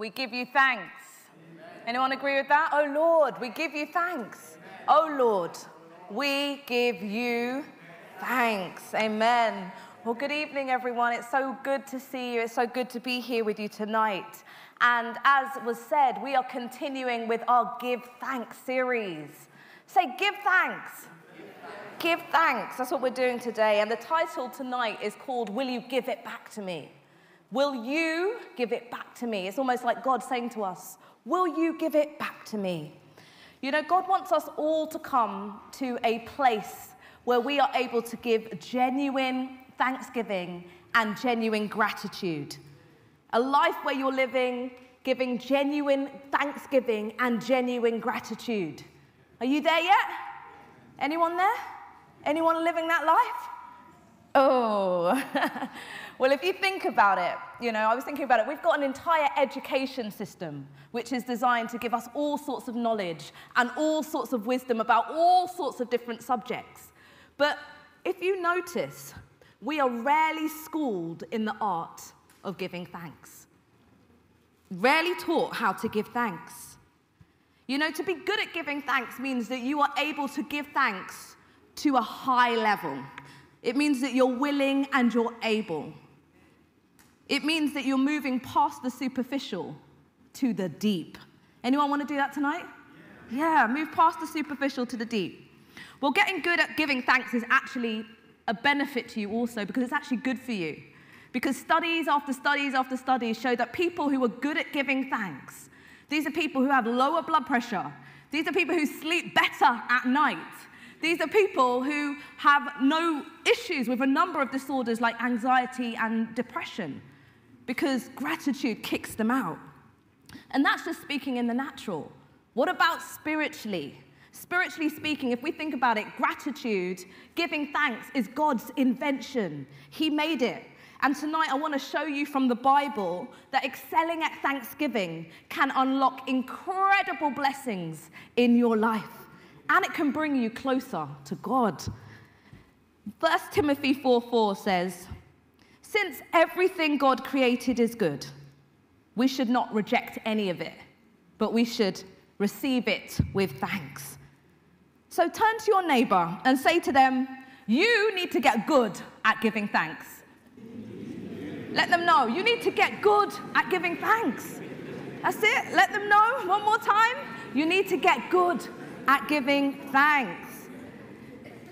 we give you thanks. Anyone agree with that? Oh Lord, we give you thanks. Oh Lord, we give you thanks. Amen. Well, good evening, everyone. It's so good to see you. It's so good to be here with you tonight. And as was said, we are continuing with our Give Thanks series. Say, Give Thanks. Give thanks. That's what we're doing today. And the title tonight is called Will You Give It Back to Me? Will you give it back to me? It's almost like God saying to us, Will you give it back to me? You know, God wants us all to come to a place where we are able to give genuine thanksgiving and genuine gratitude. A life where you're living, giving genuine thanksgiving and genuine gratitude. Are you there yet? Anyone there? Anyone living that life? Oh, well, if you think about it, you know, I was thinking about it, we've got an entire education system which is designed to give us all sorts of knowledge and all sorts of wisdom about all sorts of different subjects. But if you notice, we are rarely schooled in the art of giving thanks, rarely taught how to give thanks. You know, to be good at giving thanks means that you are able to give thanks to a high level. It means that you're willing and you're able. It means that you're moving past the superficial to the deep. Anyone want to do that tonight? Yeah, move past the superficial to the deep. Well, getting good at giving thanks is actually a benefit to you also because it's actually good for you. Because studies after studies after studies show that people who are good at giving thanks, these are people who have lower blood pressure, these are people who sleep better at night, these are people who have no issues with a number of disorders like anxiety and depression because gratitude kicks them out. And that's just speaking in the natural. What about spiritually? Spiritually speaking, if we think about it, gratitude, giving thanks, is God's invention. He made it. And tonight I want to show you from the Bible that excelling at thanksgiving can unlock incredible blessings in your life and it can bring you closer to God. 1 Timothy 4 4 says, Since everything God created is good, we should not reject any of it, but we should receive it with thanks. So turn to your neighbor and say to them, You need to get good at giving thanks. Let them know you need to get good at giving thanks. That's it. Let them know one more time. You need to get good at giving thanks.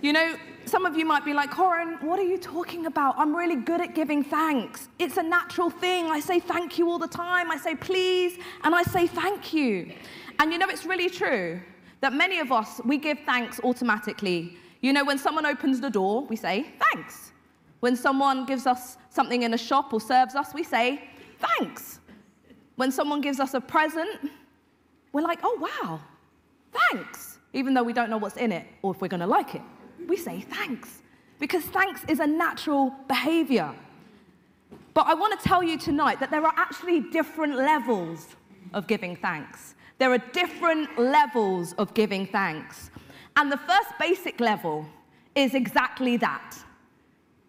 You know, some of you might be like, Corin, what are you talking about? I'm really good at giving thanks. It's a natural thing. I say thank you all the time. I say please, and I say thank you. And you know, it's really true that many of us, we give thanks automatically. You know, when someone opens the door, we say thanks. When someone gives us something in a shop or serves us, we say thanks. When someone gives us a present, we're like, oh, wow, thanks, even though we don't know what's in it or if we're going to like it. We say thanks because thanks is a natural behavior. But I want to tell you tonight that there are actually different levels of giving thanks. There are different levels of giving thanks. And the first basic level is exactly that.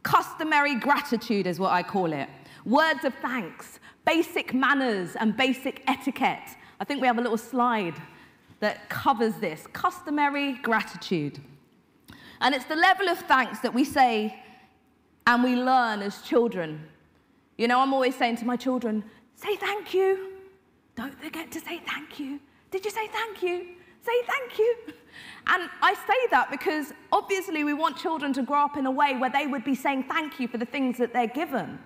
Customary gratitude is what I call it. Words of thanks, basic manners, and basic etiquette. I think we have a little slide that covers this customary gratitude. And it's the level of thanks that we say and we learn as children. You know, I'm always saying to my children, say thank you. Don't forget to say thank you. Did you say thank you? Say thank you. And I say that because obviously we want children to grow up in a way where they would be saying thank you for the things that they're given.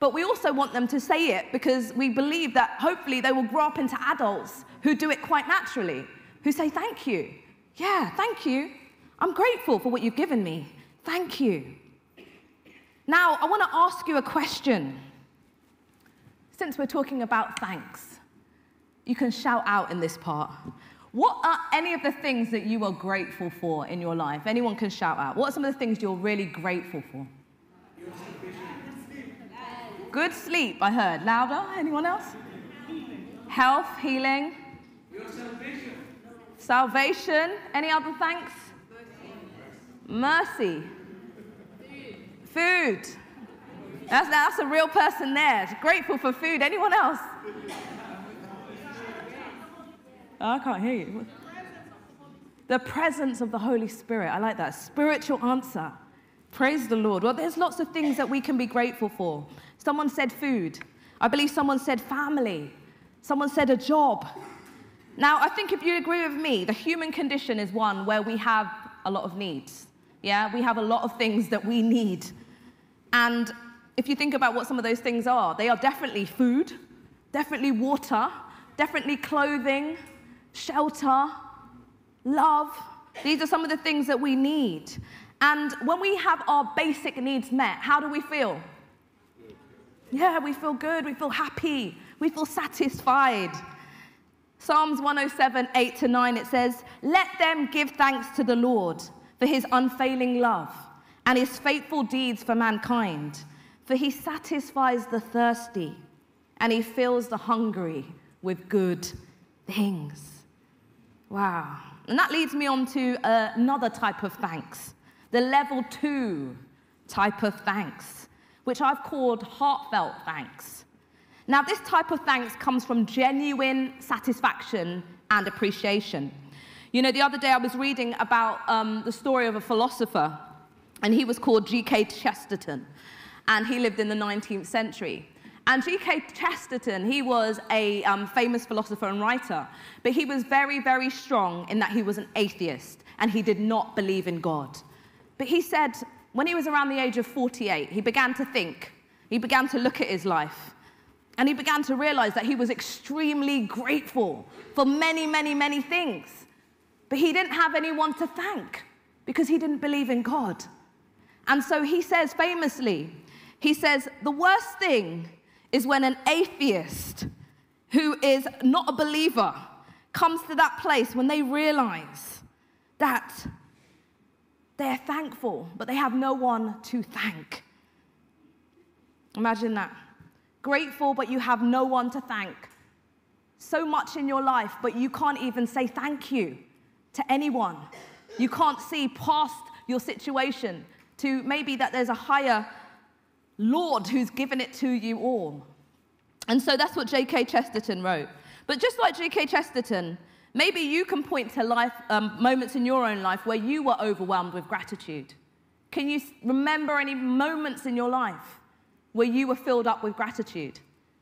But we also want them to say it because we believe that hopefully they will grow up into adults who do it quite naturally, who say thank you. Yeah, thank you. I'm grateful for what you've given me. Thank you. Now, I want to ask you a question. Since we're talking about thanks, you can shout out in this part. What are any of the things that you are grateful for in your life? Anyone can shout out. What are some of the things you're really grateful for? Good sleep, I heard. Louder? Anyone else? Health, healing. Salvation. Salvation. Any other thanks? Mercy. Food. That's, that's a real person there. Grateful for food. Anyone else? Oh, I can't hear you. The presence of the Holy Spirit. I like that. Spiritual answer. Praise the Lord. Well, there's lots of things that we can be grateful for. Someone said food. I believe someone said family. Someone said a job. Now, I think if you agree with me, the human condition is one where we have a lot of needs. Yeah, we have a lot of things that we need. And if you think about what some of those things are, they are definitely food, definitely water, definitely clothing, shelter, love. These are some of the things that we need. And when we have our basic needs met, how do we feel? Yeah, we feel good, we feel happy, we feel satisfied. Psalms 107, 8 to 9, it says, Let them give thanks to the Lord for his unfailing love and his faithful deeds for mankind. For he satisfies the thirsty and he fills the hungry with good things. Wow. And that leads me on to uh, another type of thanks, the level two type of thanks, which I've called heartfelt thanks. Now, this type of thanks comes from genuine satisfaction and appreciation. You know, the other day I was reading about um, the story of a philosopher, and he was called G.K. Chesterton, and he lived in the 19th century. And G.K. Chesterton, he was a um, famous philosopher and writer, but he was very, very strong in that he was an atheist and he did not believe in God. But he said when he was around the age of 48, he began to think, he began to look at his life, and he began to realize that he was extremely grateful for many, many, many things. But he didn't have anyone to thank because he didn't believe in God. And so he says famously, he says, the worst thing is when an atheist who is not a believer comes to that place when they realize that they're thankful, but they have no one to thank. Imagine that. Grateful, but you have no one to thank. So much in your life, but you can't even say thank you to anyone. You can't see past your situation to maybe that there's a higher Lord who's given it to you all. And so that's what G.K. Chesterton wrote. But just like G.K. Chesterton, maybe you can point to life, um, moments in your own life where you were overwhelmed with gratitude. Can you remember any moments in your life where you were filled up with gratitude?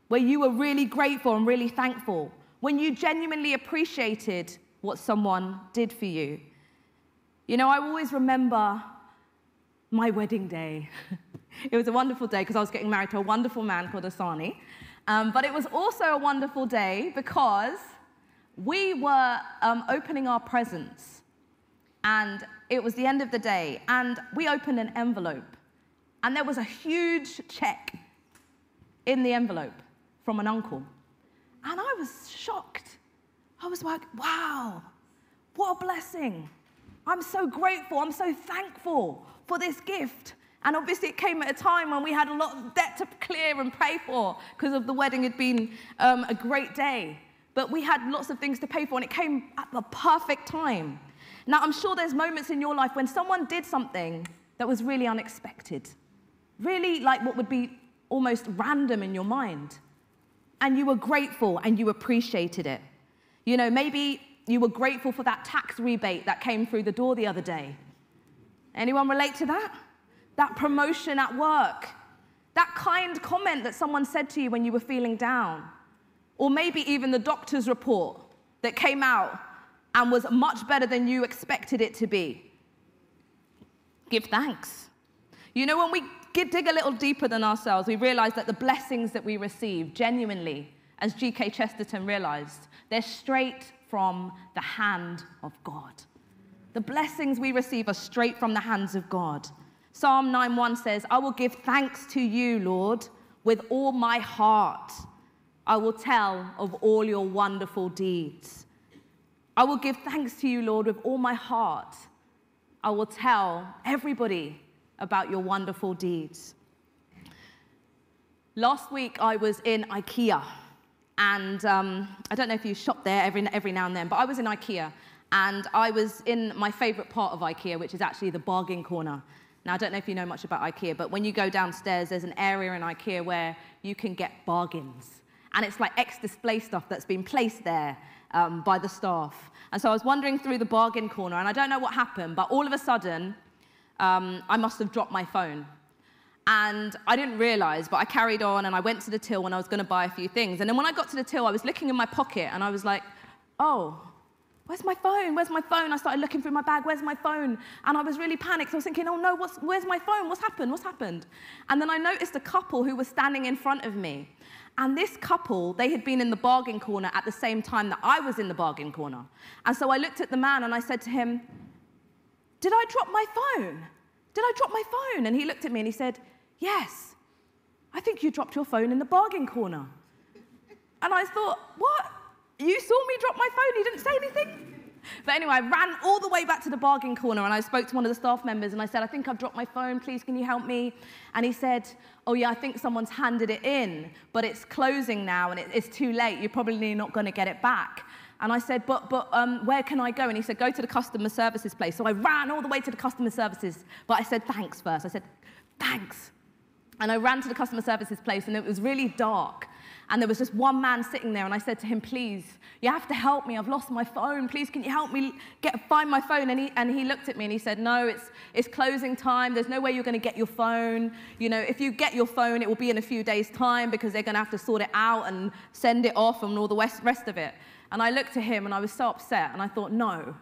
Where you were really grateful and really thankful? When you genuinely appreciated what someone did for you? You know, I always remember my wedding day. it was a wonderful day because I was getting married to a wonderful man called Asani. Um, but it was also a wonderful day because we were um, opening our presents. And it was the end of the day. And we opened an envelope. And there was a huge check in the envelope from an uncle. And I was shocked. I was like, wow, what a blessing. I'm so grateful. I'm so thankful for this gift. And obviously, it came at a time when we had a lot of debt to clear and pay for because of the wedding had been um, a great day. But we had lots of things to pay for, and it came at the perfect time. Now, I'm sure there's moments in your life when someone did something that was really unexpected, really like what would be almost random in your mind. And you were grateful and you appreciated it. You know, maybe you were grateful for that tax rebate that came through the door the other day. Anyone relate to that? That promotion at work, that kind comment that someone said to you when you were feeling down, or maybe even the doctor's report that came out and was much better than you expected it to be. Give thanks. You know, when we dig a little deeper than ourselves, we realize that the blessings that we receive genuinely, as G.K. Chesterton realized, they're straight from the hand of God. The blessings we receive are straight from the hands of God. Psalm 9:1 says, I will give thanks to you, Lord, with all my heart. I will tell of all your wonderful deeds. I will give thanks to you, Lord, with all my heart. I will tell everybody about your wonderful deeds. Last week, I was in IKEA. And um, I don't know if you shop there every, every now and then, but I was in IKEA. And I was in my favorite part of IKEA, which is actually the bargain corner. Now, I don't know if you know much about IKEA, but when you go downstairs, there's an area in IKEA where you can get bargains. And it's like ex display stuff that's been placed there um, by the staff. And so I was wandering through the bargain corner, and I don't know what happened, but all of a sudden, um, I must have dropped my phone. And I didn't realize, but I carried on and I went to the till when I was going to buy a few things. And then when I got to the till, I was looking in my pocket and I was like, oh, where's my phone? Where's my phone? I started looking through my bag, where's my phone? And I was really panicked. I was thinking, oh no, what's, where's my phone? What's happened? What's happened? And then I noticed a couple who was standing in front of me. And this couple, they had been in the bargain corner at the same time that I was in the bargain corner. And so I looked at the man and I said to him, Did I drop my phone? Did I drop my phone? And he looked at me and he said, Yes. I think you dropped your phone in the bargain corner. And I thought, What? You saw me drop my phone, you didn't say anything? But anyway, I ran all the way back to the bargain corner and I spoke to one of the staff members and I said, I think I've dropped my phone, please, can you help me? And he said, Oh, yeah, I think someone's handed it in, but it's closing now and it's too late. You're probably not going to get it back. And I said, But, but um, where can I go? And he said, Go to the customer services place. So I ran all the way to the customer services, but I said, Thanks first. I said, Thanks. And I ran to the customer services place and it was really dark. And there was just one man sitting there, and I said to him, Please, you have to help me. I've lost my phone. Please, can you help me get, find my phone? And he, and he looked at me and he said, No, it's, it's closing time. There's no way you're going to get your phone. You know, if you get your phone, it will be in a few days' time because they're going to have to sort it out and send it off and all the rest of it. And I looked at him and I was so upset, and I thought, No,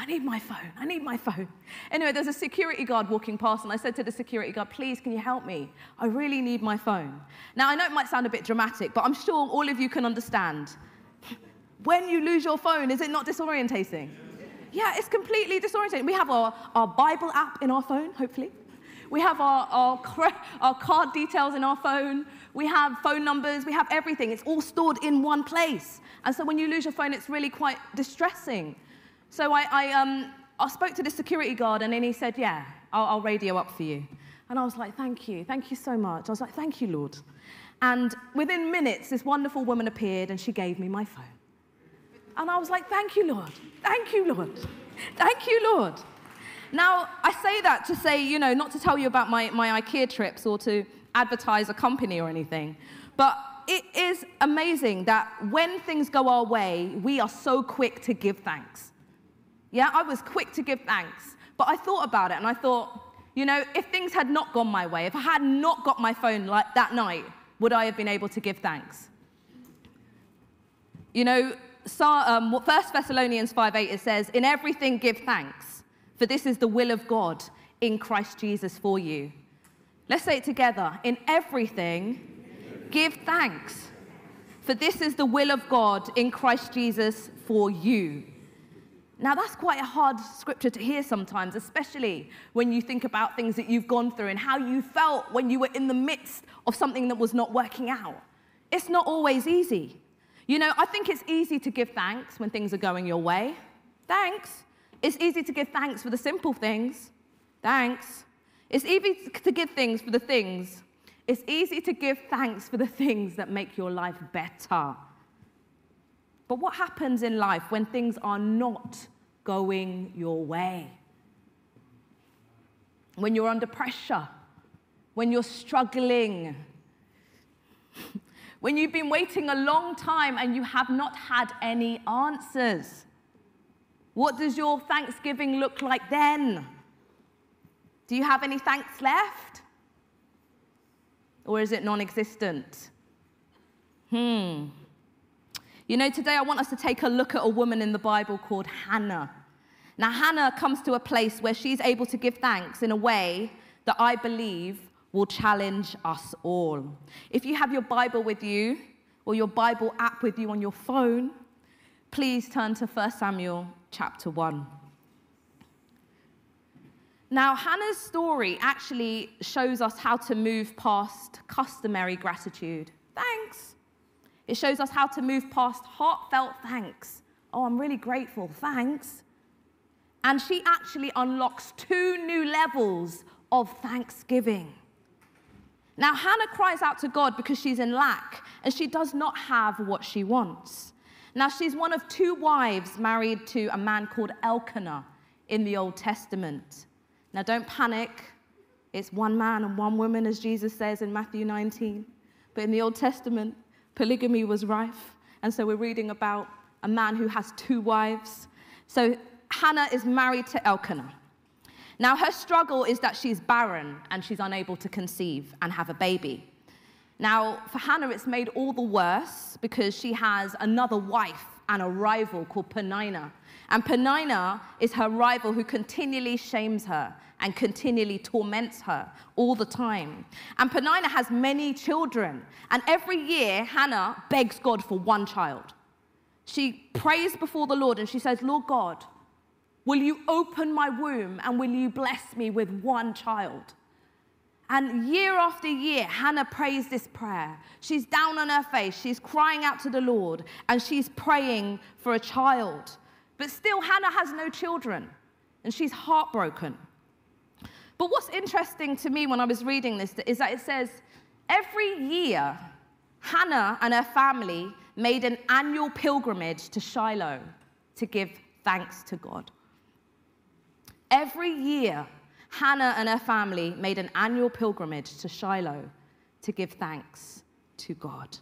I need my phone. I need my phone. Anyway, there's a security guard walking past, and I said to the security guard, Please, can you help me? I really need my phone. Now, I know it might sound a bit dramatic, but I'm sure all of you can understand. When you lose your phone, is it not disorientating? Yeah, it's completely disorientating. We have our, our Bible app in our phone, hopefully. We have our, our, our card details in our phone. We have phone numbers. We have everything. It's all stored in one place. And so when you lose your phone, it's really quite distressing. So I, I, um, I spoke to the security guard, and then he said, Yeah, I'll, I'll radio up for you. And I was like, Thank you. Thank you so much. I was like, Thank you, Lord. And within minutes, this wonderful woman appeared and she gave me my phone. And I was like, Thank you, Lord. Thank you, Lord. Thank you, Lord. Now, I say that to say, you know, not to tell you about my, my IKEA trips or to advertise a company or anything, but it is amazing that when things go our way, we are so quick to give thanks. Yeah, I was quick to give thanks. But I thought about it and I thought, you know, if things had not gone my way, if I had not got my phone like that night, would I have been able to give thanks? You know, um, 1 Thessalonians 5:8 it says, In everything give thanks, for this is the will of God in Christ Jesus for you. Let's say it together. In everything, give thanks, for this is the will of God in Christ Jesus for you. Now, that's quite a hard scripture to hear sometimes, especially when you think about things that you've gone through and how you felt when you were in the midst of something that was not working out. It's not always easy. You know, I think it's easy to give thanks when things are going your way. Thanks. It's easy to give thanks for the simple things. Thanks. It's easy to give things for the things. It's easy to give thanks for the things that make your life better. But what happens in life when things are not going your way? When you're under pressure, when you're struggling, when you've been waiting a long time and you have not had any answers. What does your Thanksgiving look like then? Do you have any thanks left? Or is it non existent? Hmm. You know, today I want us to take a look at a woman in the Bible called Hannah. Now, Hannah comes to a place where she's able to give thanks in a way that I believe will challenge us all. If you have your Bible with you, or your Bible app with you on your phone, please turn to 1 Samuel chapter 1. Now, Hannah's story actually shows us how to move past customary gratitude. Thanks. It shows us how to move past heartfelt thanks. Oh, I'm really grateful, thanks. And she actually unlocks two new levels of thanksgiving. Now, Hannah cries out to God because she's in lack and she does not have what she wants. Now, she's one of two wives married to a man called Elkanah in the Old Testament. Now, don't panic. It's one man and one woman, as Jesus says in Matthew 19. But in the Old Testament, polygamy was rife. And so we're reading about a man who has two wives. So Hannah is married to Elkanah. Now, her struggle is that she's barren and she's unable to conceive and have a baby. Now, for Hannah, it's made all the worse because she has another wife and a rival called Peninnah. And Peninnah is her rival who continually shames her and continually torments her all the time. And Peninnah has many children. And every year, Hannah begs God for one child. She prays before the Lord and she says, Lord God, will you open my womb and will you bless me with one child? And year after year, Hannah prays this prayer. She's down on her face, she's crying out to the Lord, and she's praying for a child. But still, Hannah has no children, and she's heartbroken. But what's interesting to me when I was reading this is that it says every year, Hannah and her family made an annual pilgrimage to Shiloh to give thanks to God. Every year, Hannah and her family made an annual pilgrimage to Shiloh to give thanks to God.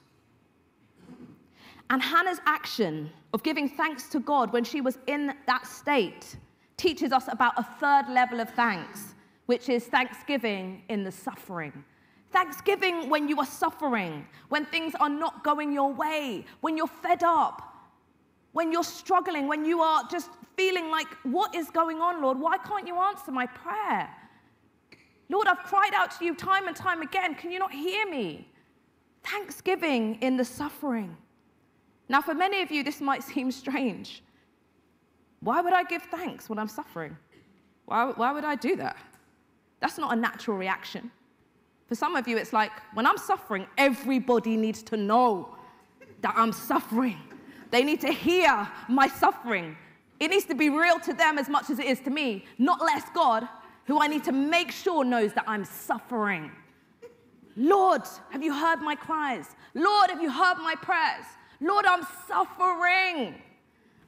And Hannah's action of giving thanks to God when she was in that state teaches us about a third level of thanks, which is thanksgiving in the suffering. Thanksgiving when you are suffering, when things are not going your way, when you're fed up, when you're struggling, when you are just feeling like, what is going on, Lord? Why can't you answer my prayer? Lord, I've cried out to you time and time again. Can you not hear me? Thanksgiving in the suffering. Now, for many of you, this might seem strange. Why would I give thanks when I'm suffering? Why, why would I do that? That's not a natural reaction. For some of you, it's like, when I'm suffering, everybody needs to know that I'm suffering. They need to hear my suffering. It needs to be real to them as much as it is to me, not less God, who I need to make sure knows that I'm suffering. Lord, have you heard my cries? Lord, have you heard my prayers? Lord, I'm suffering.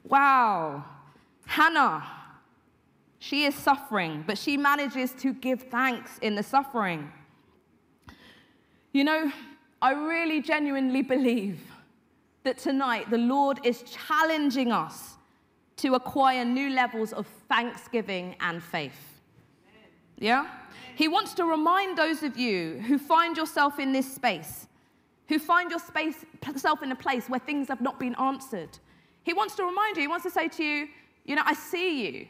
Wow. Hannah, she is suffering, but she manages to give thanks in the suffering. You know, I really genuinely believe that tonight the Lord is challenging us to acquire new levels of thanksgiving and faith. Yeah? He wants to remind those of you who find yourself in this space, who find yourself in a place where things have not been answered. He wants to remind you, he wants to say to you, you know, I see you.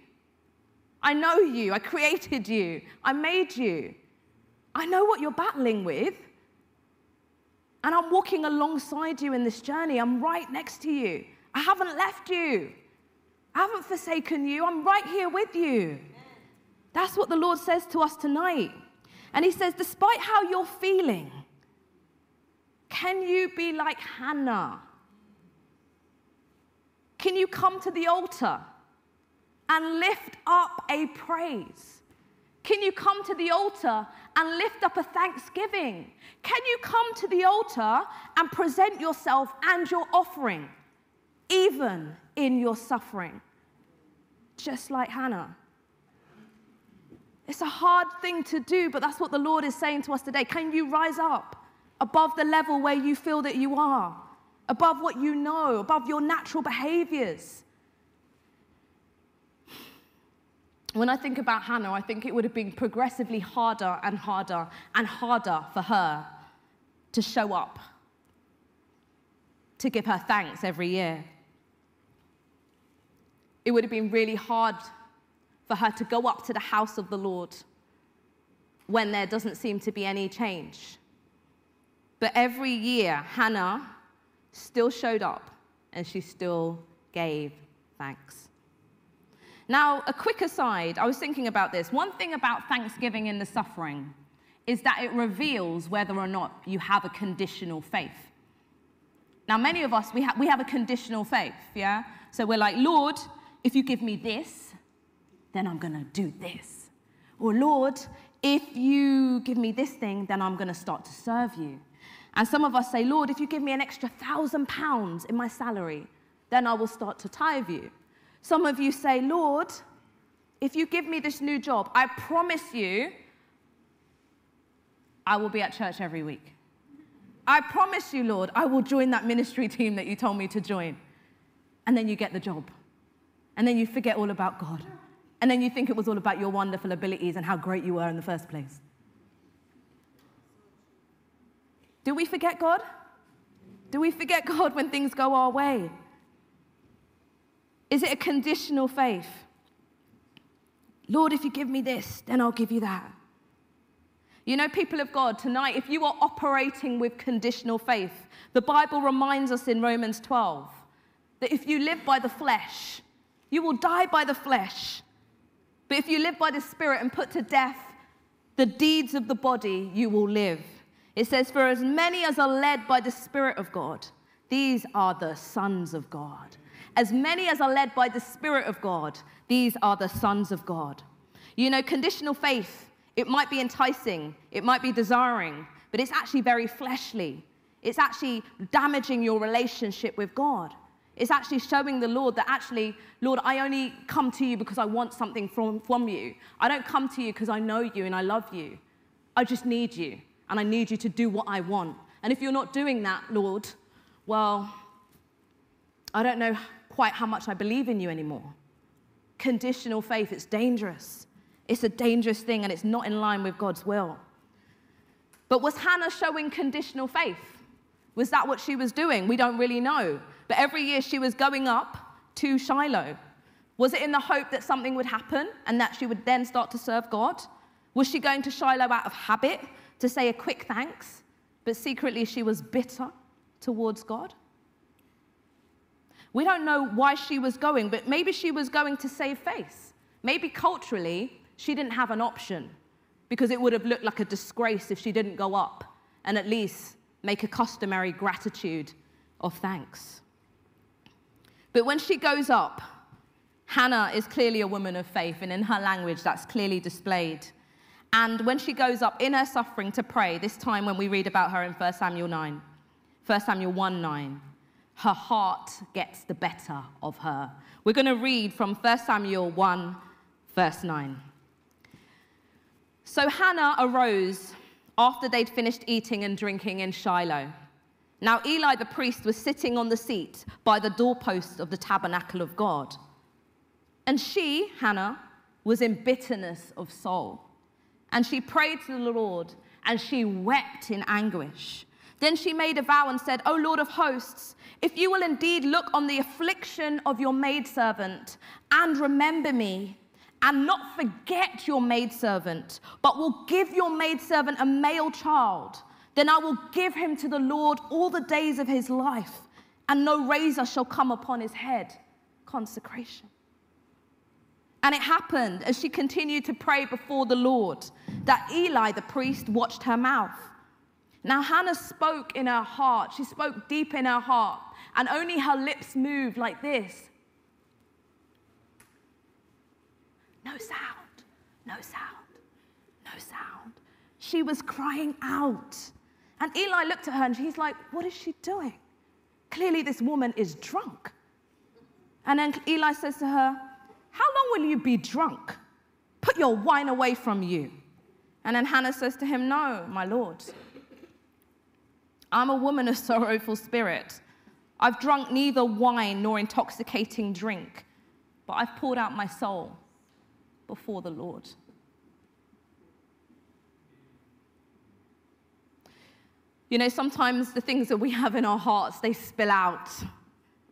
I know you. I created you. I made you. I know what you're battling with. And I'm walking alongside you in this journey. I'm right next to you. I haven't left you. I haven't forsaken you. I'm right here with you. That's what the Lord says to us tonight. And He says, despite how you're feeling, can you be like Hannah? Can you come to the altar and lift up a praise? Can you come to the altar and lift up a thanksgiving? Can you come to the altar and present yourself and your offering, even in your suffering? Just like Hannah. It's a hard thing to do, but that's what the Lord is saying to us today. Can you rise up above the level where you feel that you are, above what you know, above your natural behaviors? When I think about Hannah, I think it would have been progressively harder and harder and harder for her to show up, to give her thanks every year. It would have been really hard for her to go up to the house of the Lord when there doesn't seem to be any change. But every year, Hannah still showed up and she still gave thanks. Now, a quick aside, I was thinking about this. One thing about thanksgiving in the suffering is that it reveals whether or not you have a conditional faith. Now, many of us, we, ha- we have a conditional faith, yeah? So we're like, Lord, if you give me this, then I'm gonna do this. Or, Lord, if you give me this thing, then I'm gonna start to serve you. And some of us say, Lord, if you give me an extra thousand pounds in my salary, then I will start to tithe you. Some of you say, Lord, if you give me this new job, I promise you I will be at church every week. I promise you, Lord, I will join that ministry team that you told me to join. And then you get the job. And then you forget all about God. And then you think it was all about your wonderful abilities and how great you were in the first place. Do we forget God? Do we forget God when things go our way? Is it a conditional faith? Lord, if you give me this, then I'll give you that. You know, people of God, tonight, if you are operating with conditional faith, the Bible reminds us in Romans 12 that if you live by the flesh, you will die by the flesh. But if you live by the Spirit and put to death the deeds of the body, you will live. It says, For as many as are led by the Spirit of God, these are the sons of God. As many as are led by the Spirit of God, these are the sons of God. You know, conditional faith, it might be enticing, it might be desiring, but it's actually very fleshly. It's actually damaging your relationship with God. It's actually showing the Lord that actually, Lord, I only come to you because I want something from, from you. I don't come to you because I know you and I love you. I just need you, and I need you to do what I want. And if you're not doing that, Lord, well, I don't know quite how much I believe in you anymore. Conditional faith, it's dangerous. It's a dangerous thing and it's not in line with God's will. But was Hannah showing conditional faith? Was that what she was doing? We don't really know. But every year she was going up to Shiloh. Was it in the hope that something would happen and that she would then start to serve God? Was she going to Shiloh out of habit to say a quick thanks, but secretly she was bitter towards God? We don't know why she was going, but maybe she was going to save face. Maybe culturally, she didn't have an option because it would have looked like a disgrace if she didn't go up and at least make a customary gratitude of thanks. But when she goes up, Hannah is clearly a woman of faith, and in her language, that's clearly displayed. And when she goes up in her suffering to pray, this time when we read about her in 1 Samuel 9, 1 Samuel 1 9, her heart gets the better of her. We're going to read from 1 Samuel 1, verse 9. So Hannah arose after they'd finished eating and drinking in Shiloh. Now Eli the priest was sitting on the seat by the doorpost of the tabernacle of God. And she, Hannah, was in bitterness of soul. And she prayed to the Lord, and she wept in anguish. Then she made a vow and said, O Lord of hosts, if you will indeed look on the affliction of your maidservant and remember me, and not forget your maidservant, but will give your maidservant a male child, then I will give him to the Lord all the days of his life, and no razor shall come upon his head. Consecration. And it happened as she continued to pray before the Lord that Eli the priest watched her mouth. Now, Hannah spoke in her heart. She spoke deep in her heart, and only her lips moved like this no sound, no sound, no sound. She was crying out. And Eli looked at her and he's like, What is she doing? Clearly, this woman is drunk. And then Eli says to her, How long will you be drunk? Put your wine away from you. And then Hannah says to him, No, my Lord. I'm a woman of sorrowful spirit. I've drunk neither wine nor intoxicating drink, but I've poured out my soul before the Lord. You know, sometimes the things that we have in our hearts, they spill out.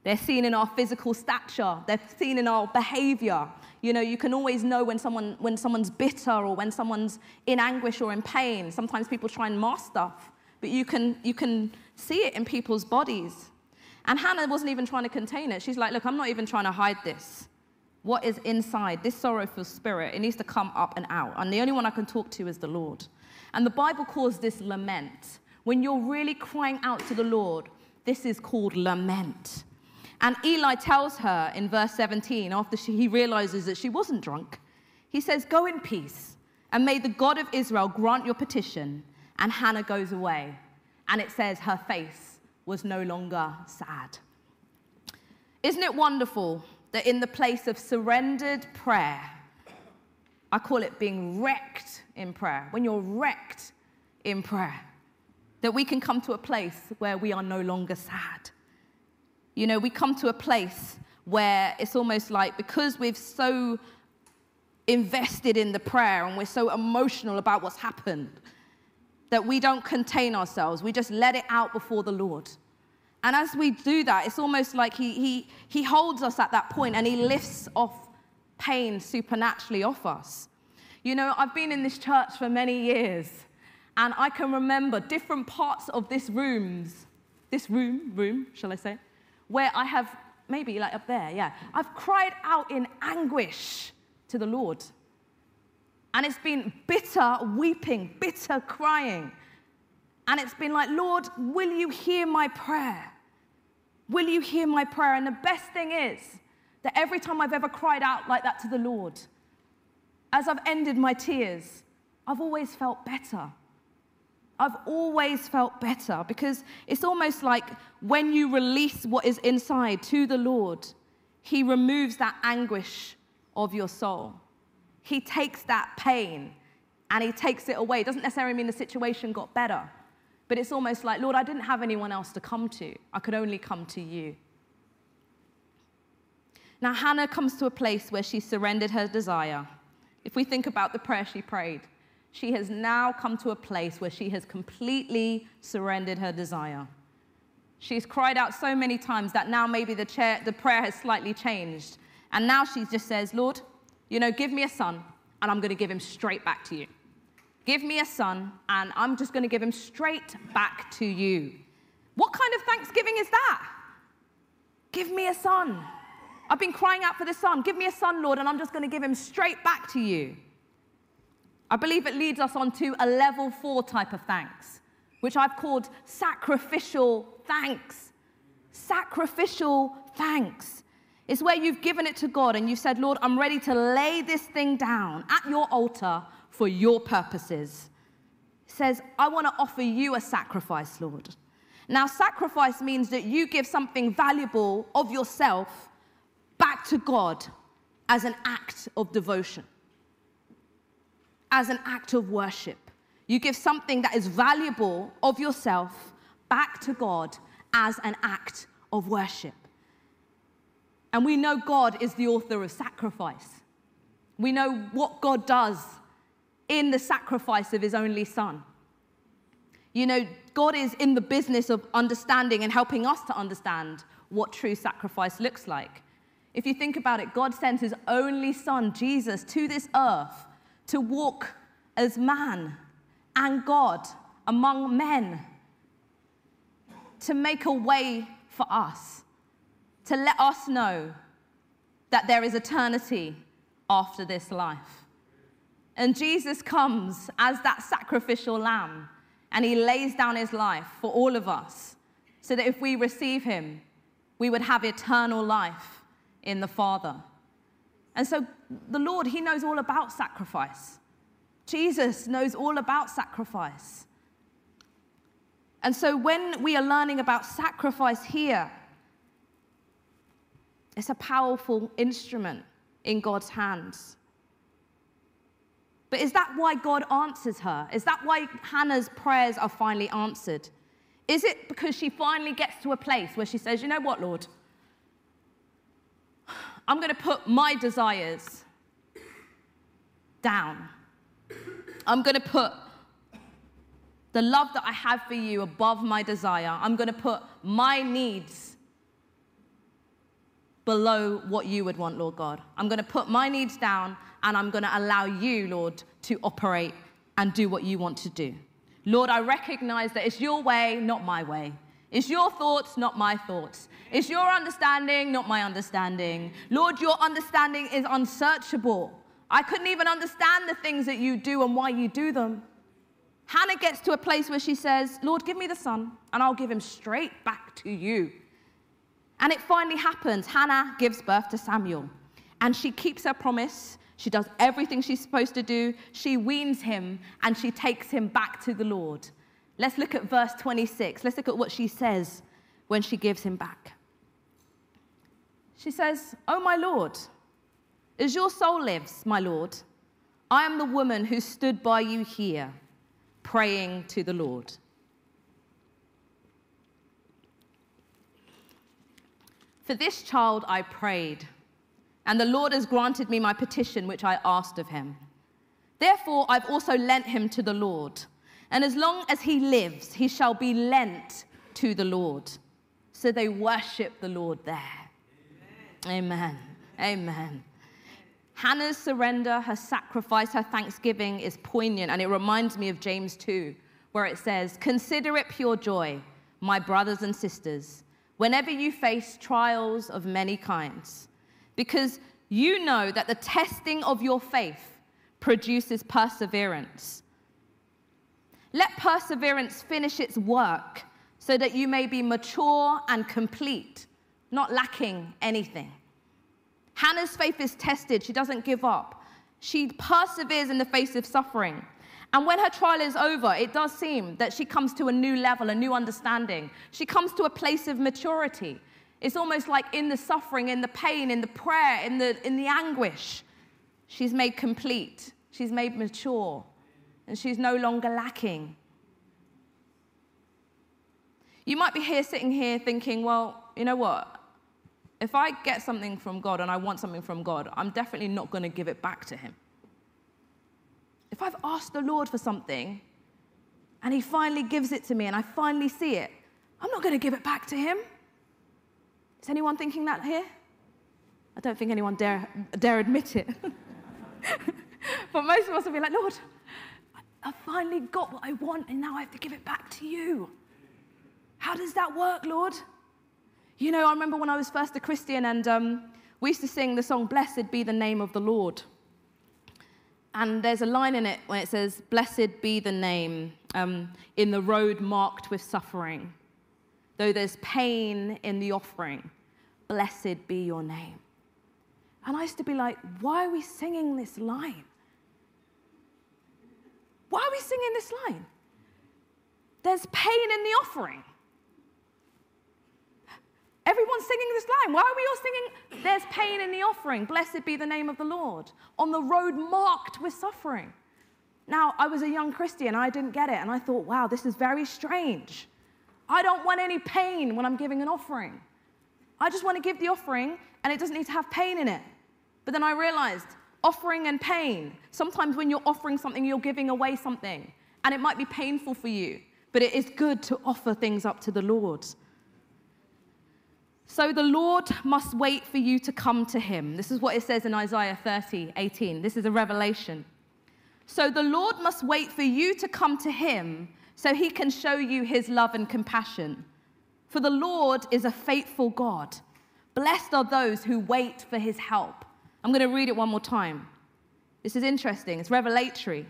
They're seen in our physical stature, they're seen in our behavior. You know, you can always know when, someone, when someone's bitter or when someone's in anguish or in pain. Sometimes people try and mask stuff, but you can, you can see it in people's bodies. And Hannah wasn't even trying to contain it. She's like, Look, I'm not even trying to hide this what is inside, this sorrowful spirit, it needs to come up and out. And the only one I can talk to is the Lord. And the Bible calls this lament. When you're really crying out to the Lord, this is called lament. And Eli tells her in verse 17, after she, he realizes that she wasn't drunk, he says, Go in peace, and may the God of Israel grant your petition. And Hannah goes away. And it says her face was no longer sad. Isn't it wonderful that in the place of surrendered prayer, I call it being wrecked in prayer. When you're wrecked in prayer, that we can come to a place where we are no longer sad. You know, we come to a place where it's almost like because we've so invested in the prayer and we're so emotional about what's happened that we don't contain ourselves. We just let it out before the Lord. And as we do that, it's almost like he, he, he holds us at that point and he lifts off pain supernaturally off us. You know, I've been in this church for many years, and I can remember different parts of this rooms, this room, room, shall I say, where I have maybe like up there, yeah. I've cried out in anguish to the Lord. And it's been bitter weeping, bitter crying. And it's been like, Lord, will you hear my prayer? Will you hear my prayer? And the best thing is that every time I've ever cried out like that to the Lord, as I've ended my tears, I've always felt better. I've always felt better because it's almost like when you release what is inside to the Lord, He removes that anguish of your soul. He takes that pain and He takes it away. It doesn't necessarily mean the situation got better, but it's almost like, Lord, I didn't have anyone else to come to. I could only come to you. Now, Hannah comes to a place where she surrendered her desire. If we think about the prayer she prayed, she has now come to a place where she has completely surrendered her desire. She's cried out so many times that now maybe the, chair, the prayer has slightly changed. And now she just says, Lord, you know, give me a son, and I'm going to give him straight back to you. Give me a son, and I'm just going to give him straight back to you. What kind of thanksgiving is that? Give me a son. I've been crying out for the son. Give me a son, Lord, and I'm just going to give him straight back to you. I believe it leads us on to a level four type of thanks, which I've called sacrificial thanks. Sacrificial thanks. It's where you've given it to God and you've said, Lord, I'm ready to lay this thing down at your altar for your purposes. He says, I want to offer you a sacrifice, Lord. Now, sacrifice means that you give something valuable of yourself back to God as an act of devotion as an act of worship. You give something that is valuable of yourself back to God as an act of worship. And we know God is the author of sacrifice. We know what God does in the sacrifice of his only son. You know, God is in the business of understanding and helping us to understand what true sacrifice looks like. If you think about it, God sent his only son, Jesus, to this earth to walk as man and God among men, to make a way for us, to let us know that there is eternity after this life. And Jesus comes as that sacrificial lamb and he lays down his life for all of us so that if we receive him, we would have eternal life in the Father. And so the Lord, He knows all about sacrifice. Jesus knows all about sacrifice. And so when we are learning about sacrifice here, it's a powerful instrument in God's hands. But is that why God answers her? Is that why Hannah's prayers are finally answered? Is it because she finally gets to a place where she says, You know what, Lord? I'm going to put my desires down. I'm going to put the love that I have for you above my desire. I'm going to put my needs below what you would want, Lord God. I'm going to put my needs down and I'm going to allow you, Lord, to operate and do what you want to do. Lord, I recognize that it's your way, not my way. It's your thoughts, not my thoughts. It's your understanding, not my understanding. Lord, your understanding is unsearchable. I couldn't even understand the things that you do and why you do them. Hannah gets to a place where she says, Lord, give me the son, and I'll give him straight back to you. And it finally happens. Hannah gives birth to Samuel, and she keeps her promise. She does everything she's supposed to do. She weans him, and she takes him back to the Lord. Let's look at verse 26. Let's look at what she says when she gives him back. She says, Oh, my Lord, as your soul lives, my Lord, I am the woman who stood by you here, praying to the Lord. For this child I prayed, and the Lord has granted me my petition which I asked of him. Therefore, I've also lent him to the Lord, and as long as he lives, he shall be lent to the Lord. So they worship the Lord there. Amen. Amen. Amen. Hannah's surrender, her sacrifice, her thanksgiving is poignant, and it reminds me of James 2, where it says, Consider it pure joy, my brothers and sisters whenever you face trials of many kinds, because you know that the testing of your faith produces perseverance. Let perseverance finish its work so that you may be mature and complete, not lacking anything. Hannah's faith is tested. She doesn't give up. She perseveres in the face of suffering. And when her trial is over, it does seem that she comes to a new level, a new understanding. She comes to a place of maturity. It's almost like in the suffering, in the pain, in the prayer, in the, in the anguish, she's made complete, she's made mature, and she's no longer lacking. You might be here sitting here thinking, well, you know what? If I get something from God and I want something from God, I'm definitely not going to give it back to Him. If I've asked the Lord for something and He finally gives it to me and I finally see it, I'm not going to give it back to Him. Is anyone thinking that here? I don't think anyone dare, dare admit it. but most of us will be like, Lord, I've finally got what I want and now I have to give it back to you. How does that work, Lord? You know, I remember when I was first a Christian and um, we used to sing the song, Blessed be the name of the Lord. And there's a line in it where it says, Blessed be the name um, in the road marked with suffering. Though there's pain in the offering, blessed be your name. And I used to be like, why are we singing this line? Why are we singing this line? There's pain in the offering. Everyone's singing this line. Why are we all singing, There's pain in the offering, blessed be the name of the Lord, on the road marked with suffering? Now, I was a young Christian, I didn't get it, and I thought, wow, this is very strange. I don't want any pain when I'm giving an offering. I just want to give the offering, and it doesn't need to have pain in it. But then I realized offering and pain, sometimes when you're offering something, you're giving away something, and it might be painful for you, but it is good to offer things up to the Lord. So the Lord must wait for you to come to him. This is what it says in Isaiah 30, 18. This is a revelation. So the Lord must wait for you to come to him so he can show you his love and compassion. For the Lord is a faithful God. Blessed are those who wait for his help. I'm going to read it one more time. This is interesting, it's revelatory.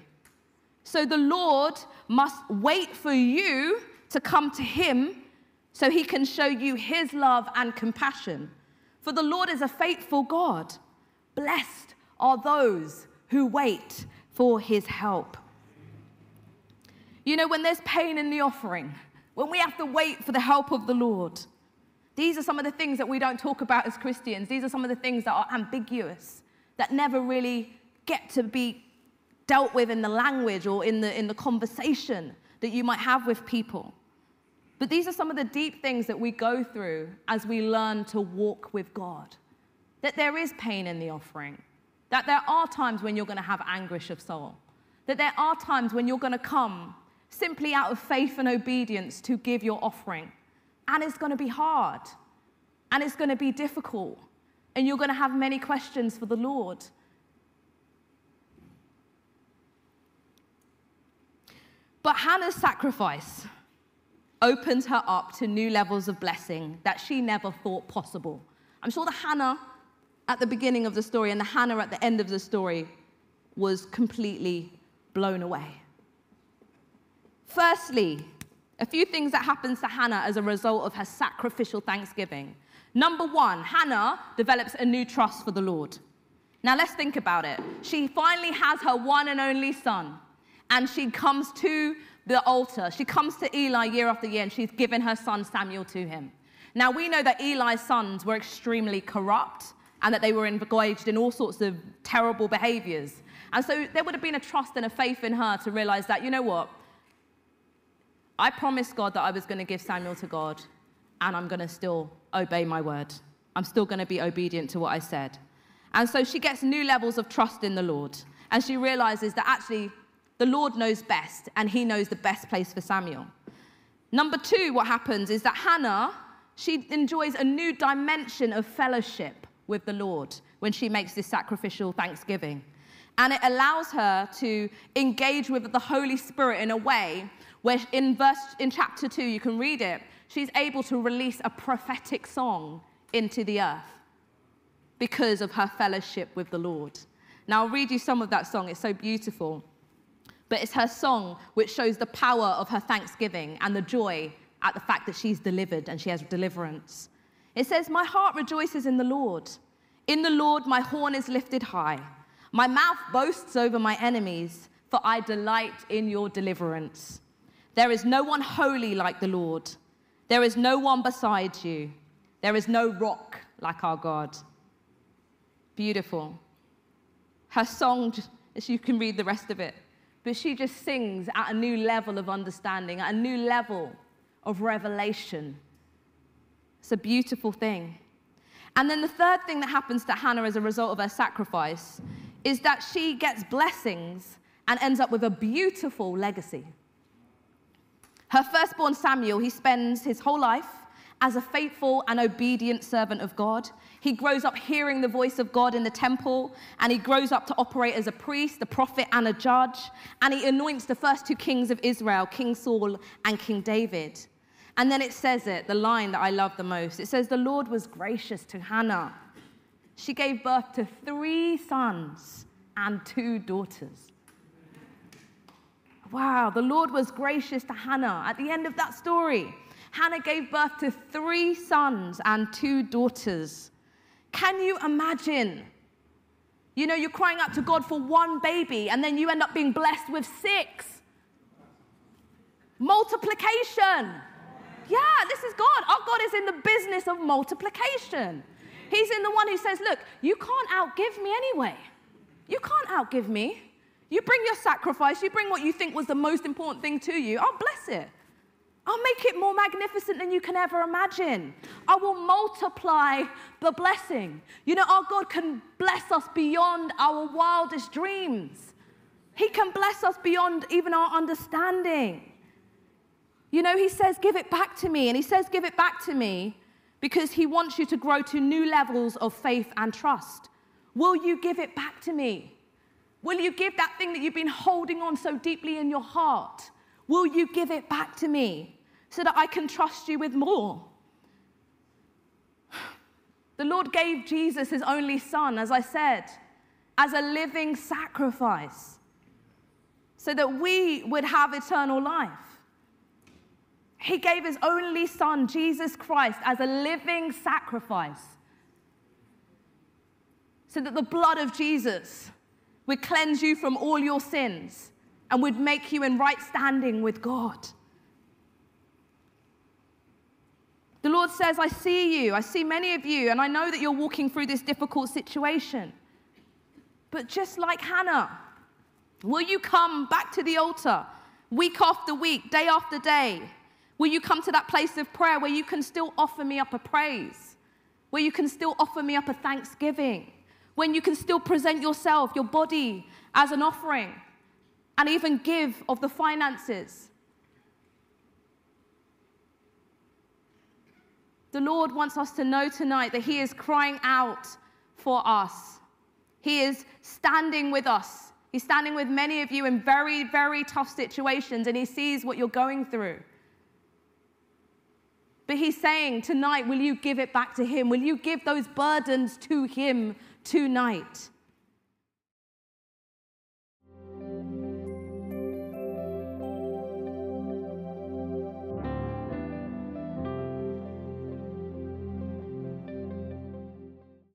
So the Lord must wait for you to come to him so he can show you his love and compassion. For the Lord is a faithful God. Blessed are those who wait for his help. You know, when there's pain in the offering, when we have to wait for the help of the Lord, these are some of the things that we don't talk about as Christians. These are some of the things that are ambiguous, that never really get to be dealt with in the language or in the, in the conversation that you might have with people. But these are some of the deep things that we go through as we learn to walk with God. That there is pain in the offering, that there are times when you're going to have anguish of soul, that there are times when you're going to come simply out of faith and obedience to give your offering. And it's going to be hard, and it's going to be difficult, and you're going to have many questions for the Lord. But Hannah's sacrifice, opens her up to new levels of blessing that she never thought possible. I'm sure the Hannah at the beginning of the story and the Hannah at the end of the story was completely blown away. Firstly, a few things that happens to Hannah as a result of her sacrificial thanksgiving. Number one, Hannah develops a new trust for the Lord. Now let's think about it. She finally has her one and only son, and she comes to the altar. She comes to Eli year after year and she's given her son Samuel to him. Now, we know that Eli's sons were extremely corrupt and that they were engaged in all sorts of terrible behaviors. And so there would have been a trust and a faith in her to realize that, you know what? I promised God that I was going to give Samuel to God, and I'm going to still obey my word. I'm still going to be obedient to what I said. And so she gets new levels of trust in the Lord. And she realizes that actually the Lord knows best and he knows the best place for Samuel. Number two, what happens is that Hannah, she enjoys a new dimension of fellowship with the Lord when she makes this sacrificial thanksgiving. And it allows her to engage with the Holy Spirit in a way where in verse in chapter 2 you can read it, she's able to release a prophetic song into the earth because of her fellowship with the Lord. Now I'll read you some of that song. It's so beautiful. But it's her song which shows the power of her thanksgiving and the joy at the fact that she's delivered and she has deliverance. It says, My heart rejoices in the Lord. In the Lord, my horn is lifted high. My mouth boasts over my enemies, for I delight in your deliverance. There is no one holy like the Lord. There is no one beside you. There is no rock like our God. Beautiful. Her song, as you can read the rest of it, but she just sings at a new level of understanding, at a new level of revelation. It's a beautiful thing. And then the third thing that happens to Hannah as a result of her sacrifice is that she gets blessings and ends up with a beautiful legacy. Her firstborn Samuel, he spends his whole life as a faithful and obedient servant of God. He grows up hearing the voice of God in the temple, and he grows up to operate as a priest, a prophet, and a judge. And he anoints the first two kings of Israel, King Saul and King David. And then it says it, the line that I love the most. It says, The Lord was gracious to Hannah. She gave birth to three sons and two daughters. Wow, the Lord was gracious to Hannah. At the end of that story, Hannah gave birth to three sons and two daughters. Can you imagine? You know, you're crying out to God for one baby, and then you end up being blessed with six. Multiplication. Yeah, this is God. Our God is in the business of multiplication. He's in the one who says, Look, you can't outgive me anyway. You can't outgive me. You bring your sacrifice, you bring what you think was the most important thing to you, I'll bless it. I'll make it more magnificent than you can ever imagine. I will multiply the blessing. You know, our God can bless us beyond our wildest dreams, He can bless us beyond even our understanding. You know, He says, Give it back to me. And He says, Give it back to me because He wants you to grow to new levels of faith and trust. Will you give it back to me? Will you give that thing that you've been holding on so deeply in your heart? Will you give it back to me? So that I can trust you with more. The Lord gave Jesus his only son, as I said, as a living sacrifice so that we would have eternal life. He gave his only son, Jesus Christ, as a living sacrifice so that the blood of Jesus would cleanse you from all your sins and would make you in right standing with God. The Lord says, I see you, I see many of you, and I know that you're walking through this difficult situation. But just like Hannah, will you come back to the altar week after week, day after day? Will you come to that place of prayer where you can still offer me up a praise? Where you can still offer me up a thanksgiving? When you can still present yourself, your body, as an offering, and even give of the finances? The Lord wants us to know tonight that He is crying out for us. He is standing with us. He's standing with many of you in very, very tough situations, and He sees what you're going through. But He's saying, Tonight, will you give it back to Him? Will you give those burdens to Him tonight?